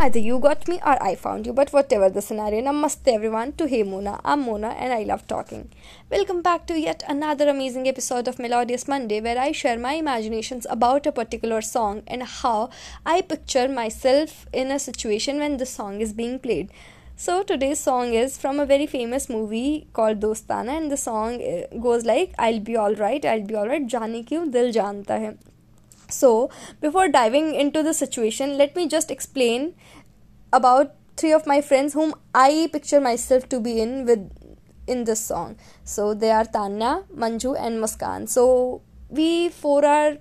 Either you got me or I found you, but whatever the scenario, namaste everyone to Hey Mona. I'm Mona and I love talking. Welcome back to yet another amazing episode of Melodious Monday where I share my imaginations about a particular song and how I picture myself in a situation when the song is being played. So today's song is from a very famous movie called Dostana and the song eh, goes like I'll be alright, I'll be alright, Jaane kyun dil janta hai so, before diving into the situation, let me just explain about three of my friends whom I picture myself to be in with in this song. So they are Tanya, Manju, and Muskan. So we four are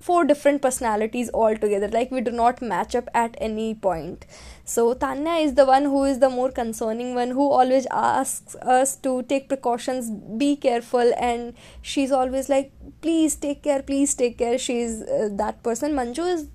four different personalities altogether. Like we do not match up at any point. So Tanya is the one who is the more concerning one, who always asks us to take precautions, be careful, and she's always like, please take care, please take care. She's uh, that person. Manju is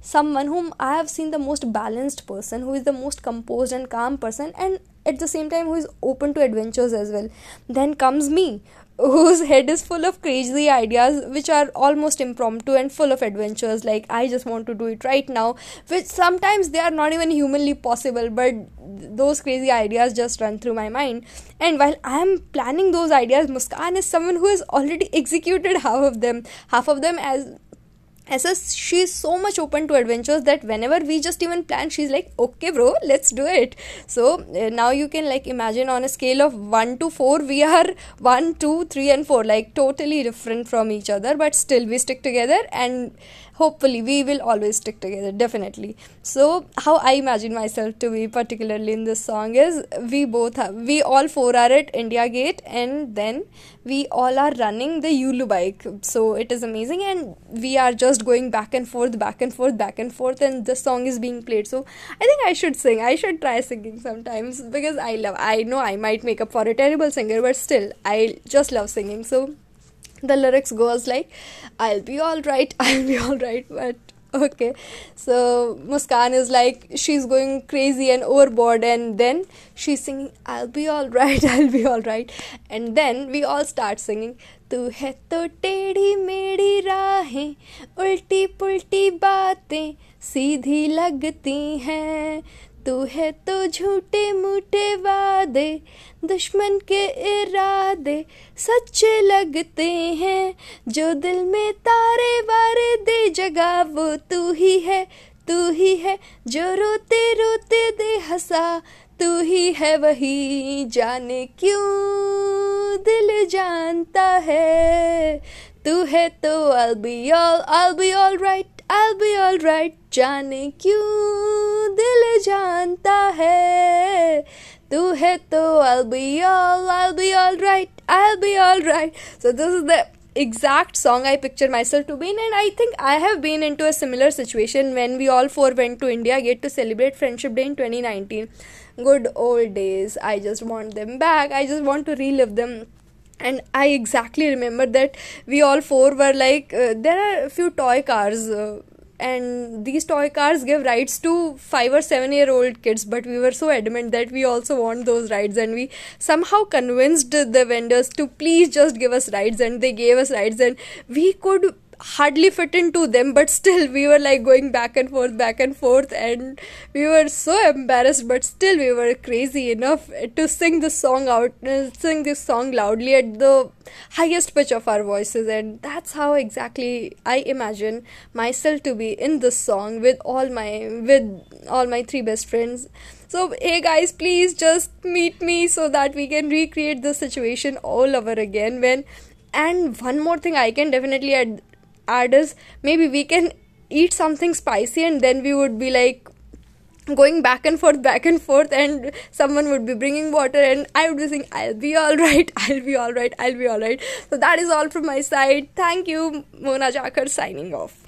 someone whom I have seen the most balanced person, who is the most composed and calm person, and at the same time who is open to adventures as well. Then comes me, whose head is full of crazy ideas which are almost impromptu and full of adventures like i just want to do it right now which sometimes they are not even humanly possible but those crazy ideas just run through my mind. And while i am planning those ideas muskan is someone who has already executed half of them half of them as as she's so much open to adventures that whenever we just even plan she's like okay bro let's do it. So uh, now you can like imagine on a scale of 1 to 4 we are 1 2 3 and 4 like totally different from each other but still we stick together and hopefully we will always stick together definitely. So how i imagine myself to be particularly in this song is we both have we all four are at india gate and then we all are running the yulu bike. So it is amazing and we are just going back and forth back and forth back and forth and the song is being played. So i think i should sing. I should try singing sometimes because i love i know i might make up for a terrible singer but still i just love singing. So the lyrics goes like i'll be all right i'll be all right but okay so Muskan is like she is going crazy and overboard and then she is singing I be all right I be all right and then we all start singing तू है तो टेढ़ी मेढ़ी राहें उल्टी पुल्टी बातें सीधी लगती हैं तू है तो झूठे मूठे वादे, दुश्मन के इरादे सच्चे लगते हैं। जो दिल में तारे वारे दे जगा, वो तू ही है, तू ही है। जो रोते रोते दे हंसा, तू ही है वही जाने क्यों दिल जानता है। तू है तो I'll be all, I'll be all right I'll be alright जाने क्यों दिल जानता है तू है तो I'll be all I'll be alright I'll be alright. So this is the exact song I picture myself to be in and I think I have been into a similar situation when we all four went to India Gate to celebrate Friendship Day in 2019 good old days. I just want them back. I just want to relive them and i exactly remember that we all four were like uh, there are a few toy cars uh, and these toy cars give rides to 5 or 7 year old kids but we were so adamant that we also want those rides. And we somehow convinced the vendors to please just give us rides and they gave us rides and we could hardly fit into them but still we were like going back and forth back and forth and we were so embarrassed but still we were crazy enough to sing this song out uh, sing this song loudly at the highest pitch of our voices and that's how exactly i imagine myself to be in this song with all my with all my three best friends. So hey guys please just meet me so that we can recreate the situation all over again. When and one more thing i can definitely add add is maybe we can eat something spicy and then we would be like going back and forth back and forth and someone would be bringing water and i would be saying i'll be all right i'll be all right i'll be all right. So that is all from my side. Thank you mona jakar signing off